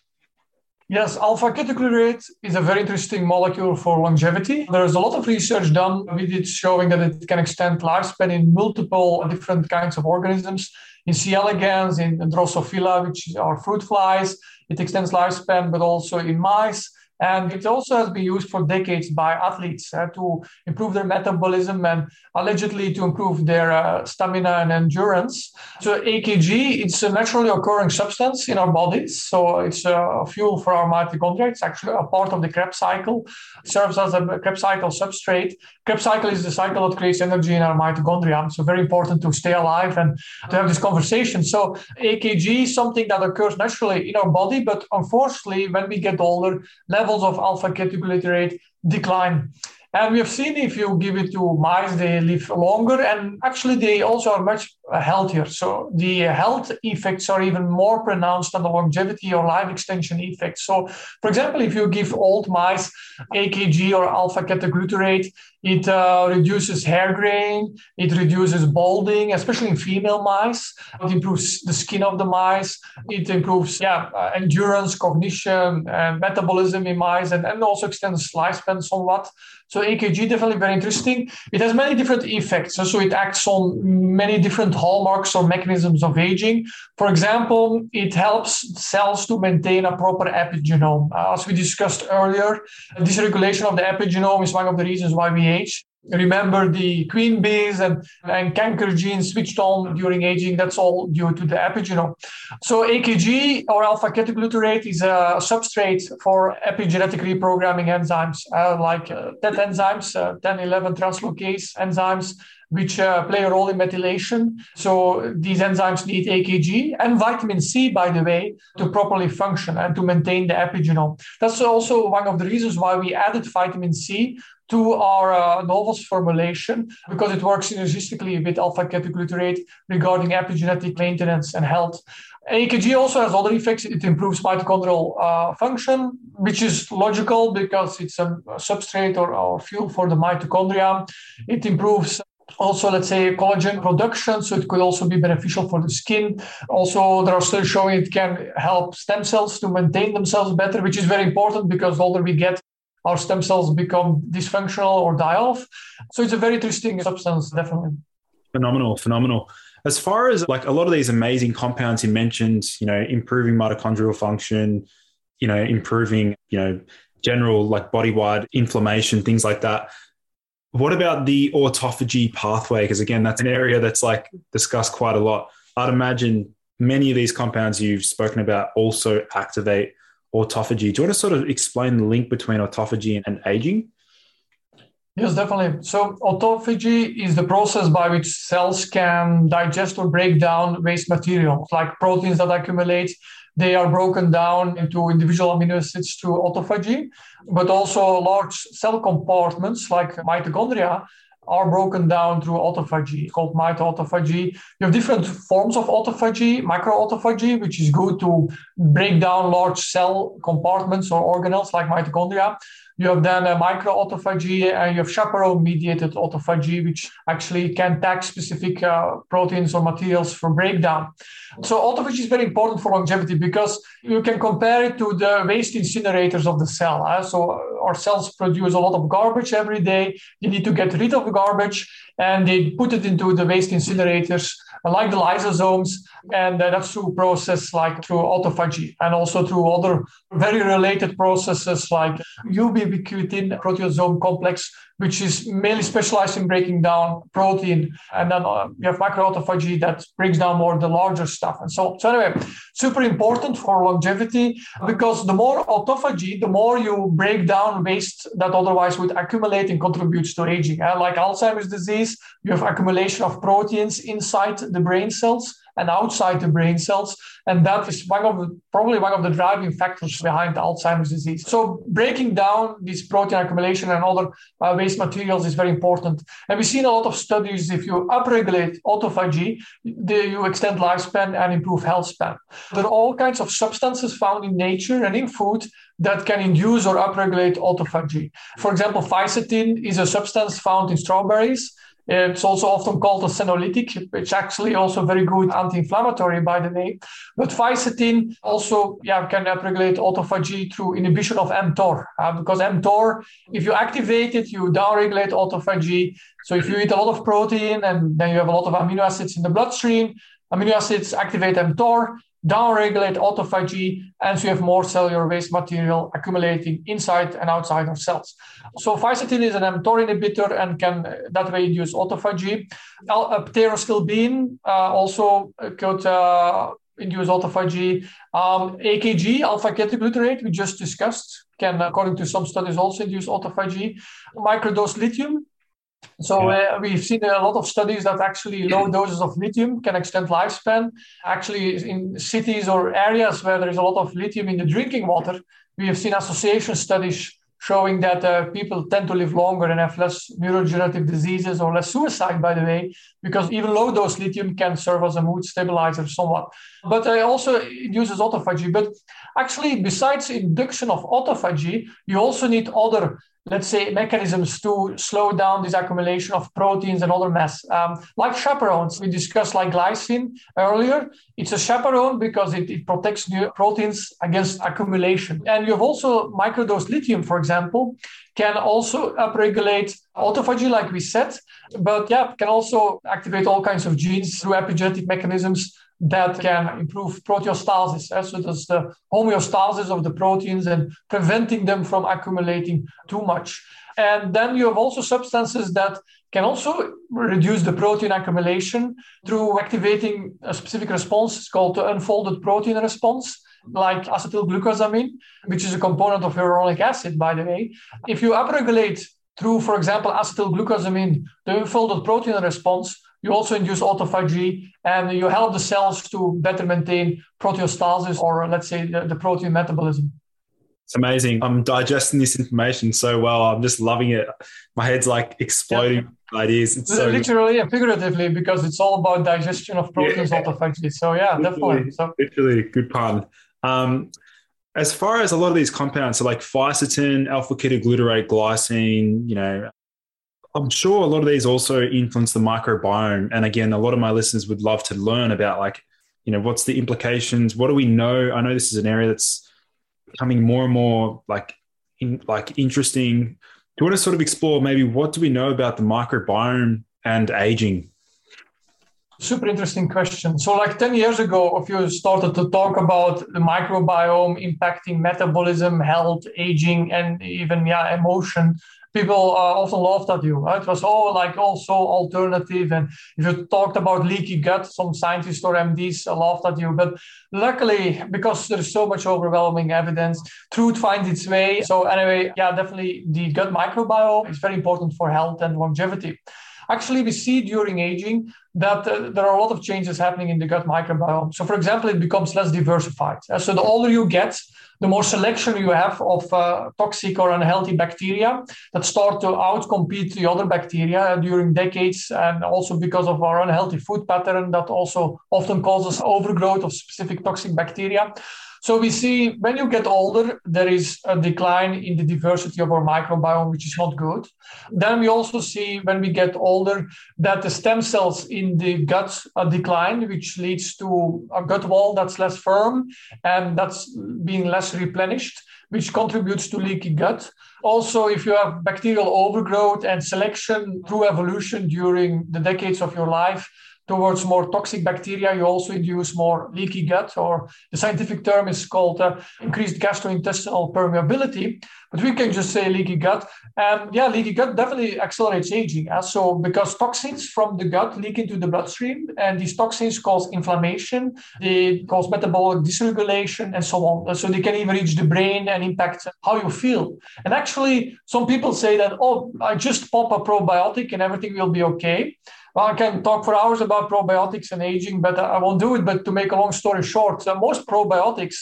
[SPEAKER 4] Yes, alpha ketoglutarate is a very interesting molecule for longevity. There's a lot of research done with it showing that it can extend lifespan in multiple different kinds of organisms. In C. elegans, in Drosophila, which are fruit flies, it extends lifespan, but also in mice And it also has been used for decades by athletes uh, to improve their metabolism and allegedly to improve their uh, stamina and endurance. So AKG, it's a naturally occurring substance in our bodies. So it's a fuel for our mitochondria. It's actually a part of the Krebs cycle. It serves as a Krebs cycle substrate. Krebs cycle is the cycle that creates energy in our mitochondria. So very important to stay alive and to have this conversation. So AKG is something that occurs naturally in our body, but unfortunately, when we get older, levels of alpha ketoglutarate decline. And we have seen if you give it to mice, they live longer and actually they also are much healthier. So the health effects are even more pronounced than the longevity or life extension effects. So, for example, if you give old mice AKG or alpha ketoglutarate, it uh, reduces hair graying, it reduces balding, especially in female mice. It improves the skin of the mice. It improves yeah, uh, endurance, cognition, and metabolism in mice, and, and also extends lifespan somewhat. So AKG definitely very interesting. It has many different effects. So it acts on many different hallmarks or mechanisms of aging. For example, it helps cells to maintain a proper epigenome. Uh, as we discussed earlier, dysregulation of the epigenome is one of the reasons why we age. Remember the queen bees and, and canker genes switched on during aging. That's all due to the epigenome. So AKG or alpha ketoglutarate is a substrate for epigenetic reprogramming enzymes uh, like uh, TET enzymes, uh, 10, 11 translocase enzymes, which uh, play a role in methylation. So these enzymes need AKG and vitamin C, by the way, to properly function and to maintain the epigenome. That's also one of the reasons why we added vitamin C to our uh, Novos formulation because it works synergistically with alpha ketoglutarate regarding epigenetic maintenance and health. AKG also has other effects. It improves mitochondrial uh, function, which is logical because it's a substrate or, or fuel for the mitochondria. It improves also let's say collagen production so it could also be beneficial for the skin also there are studies showing it can help stem cells to maintain themselves better which is very important because the older we get our stem cells become dysfunctional or die off so it's a very interesting substance definitely
[SPEAKER 3] phenomenal phenomenal as far as like a lot of these amazing compounds you mentioned you know improving mitochondrial function you know improving you know general like body wide inflammation things like that what about the autophagy pathway? Because again, that's an area that's like discussed quite a lot. I'd imagine many of these compounds you've spoken about also activate autophagy. Do you want to sort of explain the link between autophagy and aging?
[SPEAKER 4] Yes, definitely. So, autophagy is the process by which cells can digest or break down waste materials like proteins that accumulate they are broken down into individual amino acids through autophagy, but also large cell compartments like mitochondria are broken down through autophagy, called mitoautophagy. You have different forms of autophagy, macroautophagy, which is good to break down large cell compartments or organelles like mitochondria. You have then a microautophagy and you have chaperone mediated autophagy, which actually can tag specific uh, proteins or materials for breakdown. So autophagy is very important for longevity because you can compare it to the waste incinerators of the cell. Uh, so our cells produce a lot of garbage every day. You need to get rid of the garbage and they put it into the waste incinerators like the lysosomes. And that's through process like through autophagy and also through other very related processes like ubiquitin proteasome complex, which is mainly specialized in breaking down protein. And then uh, you have macroautophagy that breaks down more the larger stuff. And so, so anyway, super important for longevity because the more autophagy, the more you break down waste that otherwise would accumulate and contributes to aging. Uh, like Alzheimer's disease, you have accumulation of proteins inside the brain cells and outside the brain cells. And that is one of the, probably one of the driving factors behind Alzheimer's disease. So breaking down this protein accumulation and other uh, waste materials is very important. And we've seen a lot of studies, if you upregulate autophagy, the, you extend lifespan and improve health span. There are all kinds of substances found in nature and in food that can induce or upregulate autophagy. For example, fisetin is a substance found in strawberries it's also often called a senolytic, which actually also very good anti-inflammatory, by the way. But fisetin also yeah, can upregulate autophagy through inhibition of mTOR, uh, because mTOR, if you activate it, you downregulate autophagy. So if you eat a lot of protein and then you have a lot of amino acids in the bloodstream, amino acids activate mTOR, downregulate autophagy, and so you have more cellular waste material accumulating inside and outside of cells. So fisetin is an mTOR inhibitor and can that way induce autophagy. Pterostilbene uh, also could uh, induce autophagy. Um, AKG, alpha ketoglutarate, we just discussed, can, according to some studies, also induce autophagy. Microdose lithium so uh, we've seen a lot of studies that actually low doses of lithium can extend lifespan. Actually, in cities or areas where there is a lot of lithium in the drinking water, we have seen association studies showing that uh, people tend to live longer and have less neurodegenerative diseases or less suicide, by the way, because even low dose lithium can serve as a mood stabilizer somewhat. But it also induces autophagy. But actually, besides induction of autophagy, you also need other let's say, mechanisms to slow down this accumulation of proteins and other mass. Um, like chaperones, we discussed like glycine earlier. It's a chaperone because it, it protects new proteins against accumulation. And you have also microdose lithium, for example, can also upregulate autophagy, like we said, but yeah, can also activate all kinds of genes through epigenetic mechanisms that can improve proteostasis. Eh? So that's the homeostasis of the proteins and preventing them from accumulating too much. And then you have also substances that can also reduce the protein accumulation through activating a specific response. It's called the unfolded protein response, like acetylglucosamine, which is a component of hyaluronic acid, by the way. If you upregulate through, for example, acetylglucosamine, the unfolded protein response, you also induce autophagy and you help the cells to better maintain proteostasis or let's say the, the protein metabolism.
[SPEAKER 3] It's amazing. I'm digesting this information so well. I'm just loving it. My head's like exploding yeah. ideas. It's so
[SPEAKER 4] literally and figuratively because it's all about digestion of proteins, yeah. autophagy. So yeah, literally, definitely. So
[SPEAKER 3] literally, good pun. Um, as far as a lot of these compounds, so like fisetin, alpha ketoglutarate, glycine, you know, I'm sure a lot of these also influence the microbiome. And again, a lot of my listeners would love to learn about like, you know, what's the implications? What do we know? I know this is an area that's becoming more and more like in, like interesting. Do you want to sort of explore maybe what do we know about the microbiome and aging?
[SPEAKER 4] Super interesting question. So, like 10 years ago, if you started to talk about the microbiome impacting metabolism, health, aging, and even yeah, emotion, people uh, often laughed at you. Right? It was all like also alternative. And if you talked about leaky gut, some scientists or MDs laughed at you. But luckily, because there's so much overwhelming evidence, truth finds its way. So anyway, yeah, definitely the gut microbiome is very important for health and longevity. Actually, we see during aging that uh, there are a lot of changes happening in the gut microbiome. So, for example, it becomes less diversified. Uh, so, the older you get, the more selection you have of uh, toxic or unhealthy bacteria that start to outcompete the other bacteria during decades, and also because of our unhealthy food pattern that also often causes overgrowth of specific toxic bacteria. So we see when you get older, there is a decline in the diversity of our microbiome, which is not good. Then we also see when we get older that the stem cells in the gut are decline, which leads to a gut wall that's less firm and that's being less replenished which contributes to leaky gut. Also, if you have bacterial overgrowth and selection through evolution during the decades of your life, towards more toxic bacteria, you also induce more leaky gut, or the scientific term is called uh, increased gastrointestinal permeability. But we can just say leaky gut. And yeah, leaky gut definitely accelerates aging. Uh, so because toxins from the gut leak into the bloodstream, and these toxins cause inflammation, they cause metabolic dysregulation, and so on. So they can even reach the brain and impact how you feel. And actually, some people say that, oh, I just pop a probiotic and everything will be okay. Well, I can talk for hours about probiotics and aging, but I won't do it. But to make a long story short, uh, most probiotics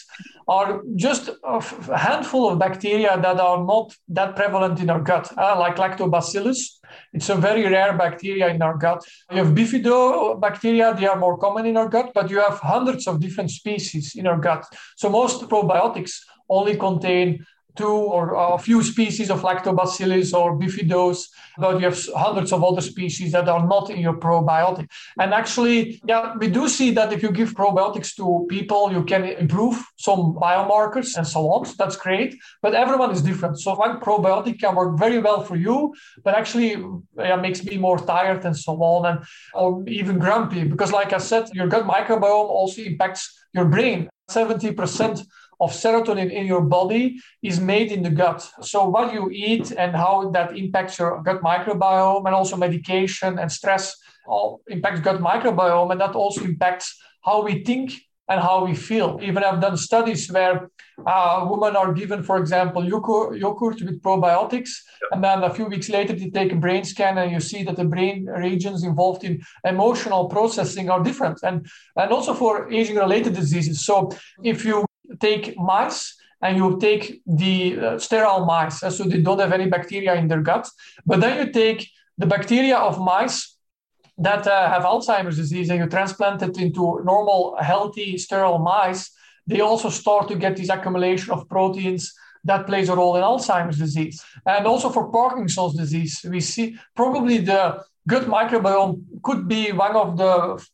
[SPEAKER 4] are just a handful of bacteria that are not that prevalent in our gut, uh, like lactobacillus. It's a very rare bacteria in our gut. You have bifidobacteria, they are more common in our gut, but you have hundreds of different species in our gut. So most probiotics only contain two or a few species of lactobacillus or bifidus, but you have hundreds of other species that are not in your probiotic. And actually, yeah, we do see that if you give probiotics to people, you can improve some biomarkers and so on. So that's great, but everyone is different. So one probiotic can work very well for you, but actually yeah, makes me more tired and so on, and or even grumpy because, like I said, your gut microbiome also impacts your brain. 70% of serotonin in your body is made in the gut. So, what you eat and how that impacts your gut microbiome, and also medication and stress all impacts gut microbiome, and that also impacts how we think and how we feel. Even I've done studies where uh, women are given, for example, yogurt with probiotics, and then a few weeks later they take a brain scan and you see that the brain regions involved in emotional processing are different, and and also for aging-related diseases. So if you take mice and you take the uh, sterile mice, so they don't have any bacteria in their gut, but then you take the bacteria of mice that uh, have Alzheimer's disease and you transplant it into normal, healthy, sterile mice, they also start to get this accumulation of proteins that plays a role in Alzheimer's disease. And also for Parkinson's disease, we see probably the gut microbiome could be one of the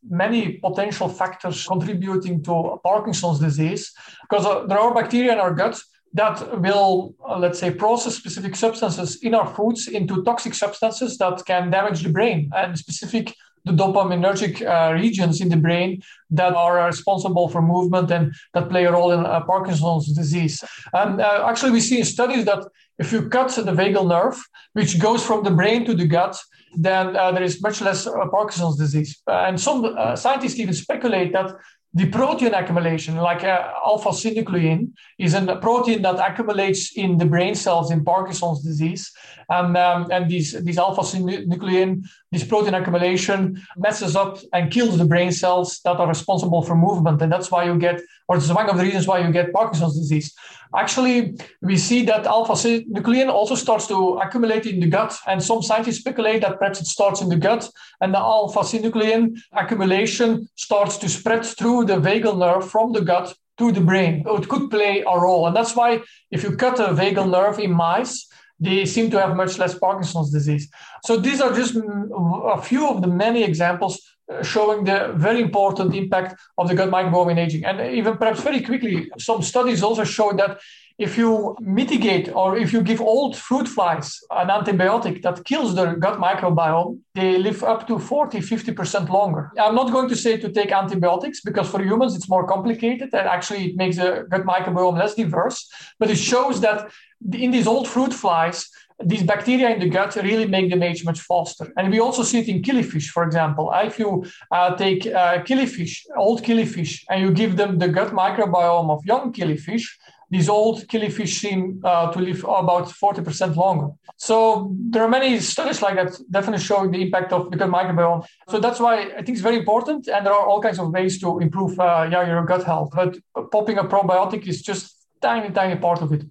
[SPEAKER 4] many potential factors contributing to Parkinson's disease because uh, there are bacteria in our gut that will, uh, let's say, process specific substances in our foods into toxic substances that can damage the brain and specific the dopaminergic uh, regions in the brain that are responsible for movement and that play a role in uh, Parkinson's disease. And uh, actually, we see in studies that if you cut the vagal nerve, which goes from the brain to the gut, then uh, there is much less uh, Parkinson's disease. and some scientists even speculate that the protein accumulation, like uh, alpha synuclein, is a protein that accumulates in the brain cells in Parkinson's disease. And, um, and these, these alpha synuclein, this protein accumulation messes up and kills the brain cells that are responsible for movement. And that's why you get, or it's one of the reasons why you get Parkinson's disease. Actually, we see that alpha synuclein also starts to accumulate in the gut. And some scientists speculate that perhaps it starts in the gut and the alpha synuclein accumulation starts to spread through the vagal nerve from the gut to the brain. It could play a role. And that's why if you cut a vagal nerve in mice, they seem to have much less Parkinson's disease. So these are just a few of the many examples uh, showing the very important impact of the gut microbiome in aging. And even perhaps very quickly, some studies also show that if you mitigate or if you give old fruit flies an antibiotic that kills their gut microbiome, they live up to 40, 50% longer. I'm not going to say to take antibiotics because for humans it's more complicated and actually it makes the gut microbiome less diverse. But it shows that in these old fruit flies, these bacteria in the gut really make them age much faster. And we also see it in killifish, for example. If you uh, take uh, killifish, old killifish, and you give them the gut microbiome of young killifish, these old killifish seem uh, to live about 40% longer. So there are many studies like that definitely showing the impact of the gut microbiome. So that's why I think it's very important. And there are all kinds of ways to improve uh, yeah, your gut health. But popping a probiotic is just tiny, tiny part of it.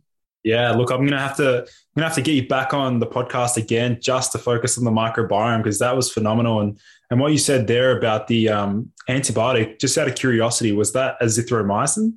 [SPEAKER 3] Yeah, look, I'm gonna have to I'm gonna have to get you back on the podcast again just to focus on the microbiome because that was phenomenal. And and what you said there about the um, antibiotic, just out of curiosity, was that azithromycin?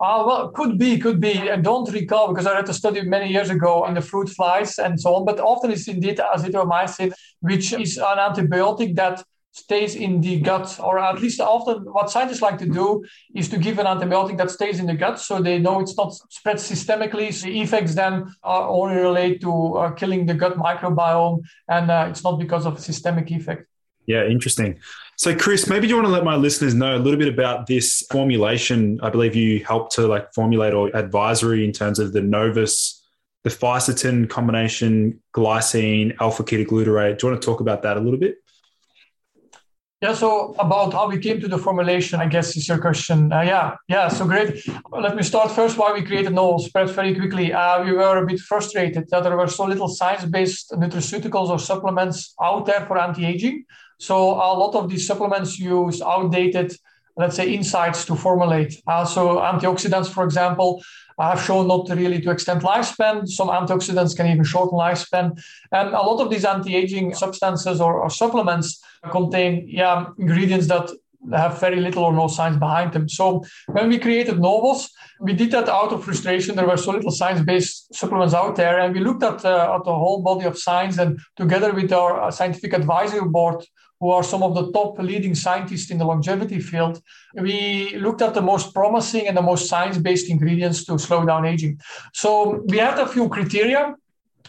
[SPEAKER 4] Uh, well, could be, could be. I don't recall because I read a study many years ago on the fruit flies and so on. But often it's indeed azithromycin, which is an antibiotic that stays in the gut, or at least often what scientists like to do is to give an antibiotic that stays in the gut so they know it's not spread systemically. So the effects then are only relate to uh, killing the gut microbiome, and uh, it's not because of systemic effect.
[SPEAKER 3] Yeah, interesting. So, Kris, maybe you want to let my listeners know a little bit about this formulation. I believe you helped to like formulate or advisory in terms of the Novos, the fisetin combination, glycine, alpha ketoglutarate. Do you want to talk about that a little bit?
[SPEAKER 4] Yeah, so about how we came to the formulation, I guess is your question. Uh, yeah, yeah, so great. Let me start first why we created Novos spread very quickly. Uh, we were a bit frustrated that there were so little science-based nutraceuticals or supplements out there for anti-aging. So a lot of these supplements use outdated, let's say, insights to formulate. Uh, so antioxidants, for example, have shown not really to extend lifespan. Some antioxidants can even shorten lifespan. And a lot of these anti-aging substances or, or supplements contain yeah, ingredients that have very little or no science behind them. So when we created Novos, we did that out of frustration. There were so little science-based supplements out there, and we looked at, uh, at the whole body of science. And together with our uh, scientific advisory board, who are some of the top leading scientists in the longevity field, we looked at the most promising and the most science-based ingredients to slow down aging. So we had a few criteria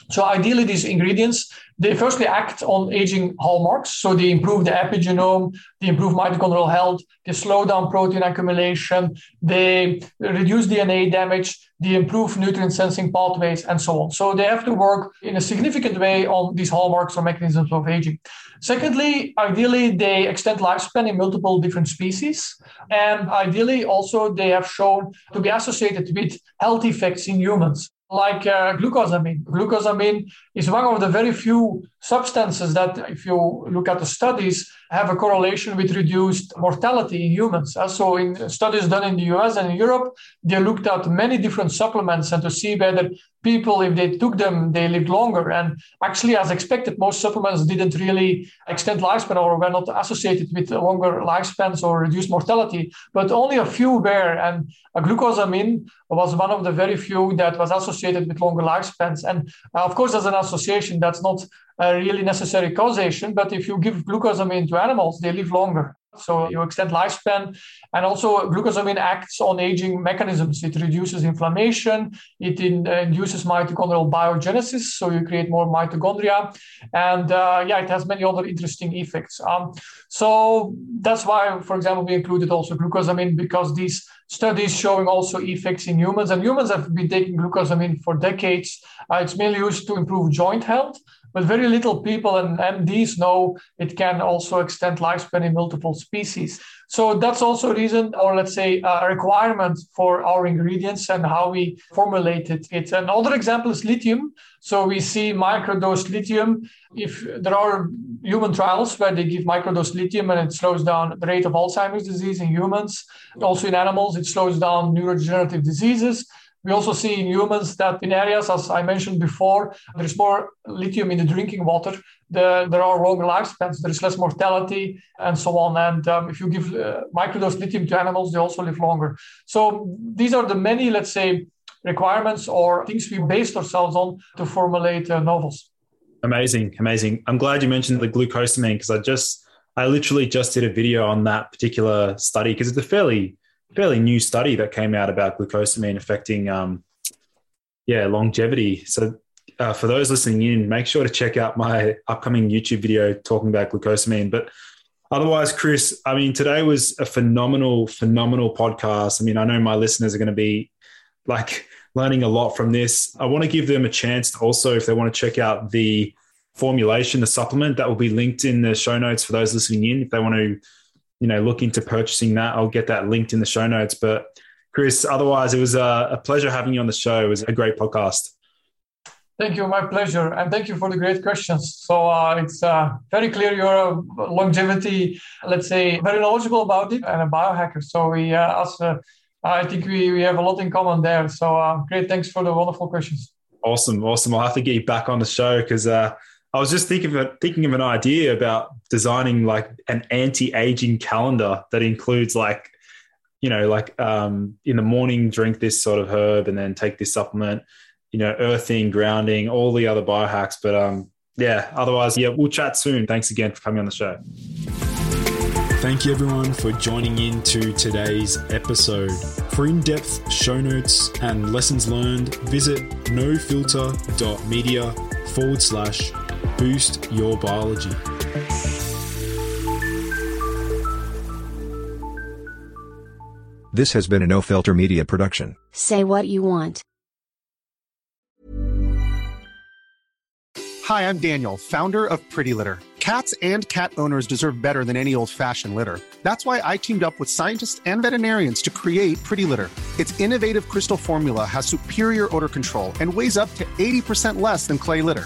[SPEAKER 4] so ideally, these ingredients they firstly act on aging hallmarks. So they improve the epigenome, they improve mitochondrial health, they slow down protein accumulation, they reduce DNA damage, they improve nutrient sensing pathways, and so on. So they have to work in a significant way on these hallmarks or mechanisms of aging. Secondly, ideally, they extend lifespan in multiple different species. And ideally, also, they have shown to be associated with health effects in humans like uh, glucosamine. Glucosamine is one of the very few substances that, if you look at the studies, have a correlation with reduced mortality in humans. Uh, so, in studies done in the US and in Europe, they looked at many different supplements and to see whether people, if they took them, they lived longer. And actually, as expected, most supplements didn't really extend lifespan or were not associated with longer lifespans or reduced mortality, but only a few were. And a glucosamine was one of the very few that was associated with longer lifespans. And uh, of course, as an association, that's not really necessary causation. But if you give glucosamine to animals, they live longer. So you extend lifespan. And also, glucosamine acts on aging mechanisms. It reduces inflammation. It in, uh, induces mitochondrial biogenesis. So you create more mitochondria. And uh, yeah, it has many other interesting effects. Um, so that's why, for example, we included also glucosamine because these studies showing also effects in humans. And humans have been taking glucosamine for decades. Uh, it's mainly used to improve joint health but very little people and MDs know it can also extend lifespan in multiple species. So that's also a reason, or let's say a requirement for our ingredients and how we formulate it. Another example is lithium. So we see microdose lithium. If there are human trials where they give microdose lithium and it slows down the rate of Alzheimer's disease in humans, also in animals, it slows down neurodegenerative diseases. We also see in humans that in areas, as I mentioned before, there is more lithium in the drinking water. The, there are longer lifespans, there is less mortality, and so on. And um, if you give uh, microdose lithium to animals, they also live longer. So these are the many, let's say, requirements or things we based ourselves on to formulate uh, Novos.
[SPEAKER 3] Amazing, amazing. I'm glad you mentioned the glucosamine because I just, I literally just did a video on that particular study because it's a fairly fairly new study that came out about glucosamine affecting, um, yeah, longevity. So uh, for those listening in, make sure to check out my upcoming YouTube video talking about glucosamine. But otherwise, Kris, I mean, today was a phenomenal, phenomenal podcast. I mean, I know my listeners are going to be like learning a lot from this. I want to give them a chance to also, if they want to check out the formulation, the supplement that will be linked in the show notes for those listening in, if they want to you know, look into purchasing that, I'll get that linked in the show notes. But Kris, otherwise, it was a, a pleasure having you on the show. It was a great podcast.
[SPEAKER 4] Thank you, my pleasure, and thank you for the great questions. So uh, it's uh, very clear you're a longevity, let's say, very knowledgeable about it, and a biohacker. So we, uh, as uh, I think we, we have a lot in common there. So uh, great, thanks for the wonderful questions.
[SPEAKER 3] Awesome, awesome. I'll have to get you back on the show because uh, I was just thinking of thinking of an idea about designing like an anti-aging calendar that includes like you know like um, in the morning drink this sort of herb and then take this supplement you know earthing grounding all the other biohacks. But um yeah otherwise yeah we'll chat soon. Thanks again for coming on the show. Thank you everyone for joining in to today's episode. For in depth show notes and lessons learned, visit nofilter.media forward slash boost your biology.
[SPEAKER 5] This has been a No Filter Media production.
[SPEAKER 6] Say what you want.
[SPEAKER 7] Hi, I'm Daniel, founder of Pretty Litter. Cats and cat owners deserve better than any old fashioned litter. That's why I teamed up with scientists and veterinarians to create Pretty Litter. Its innovative crystal formula has superior odor control and weighs up to 80% less than clay litter.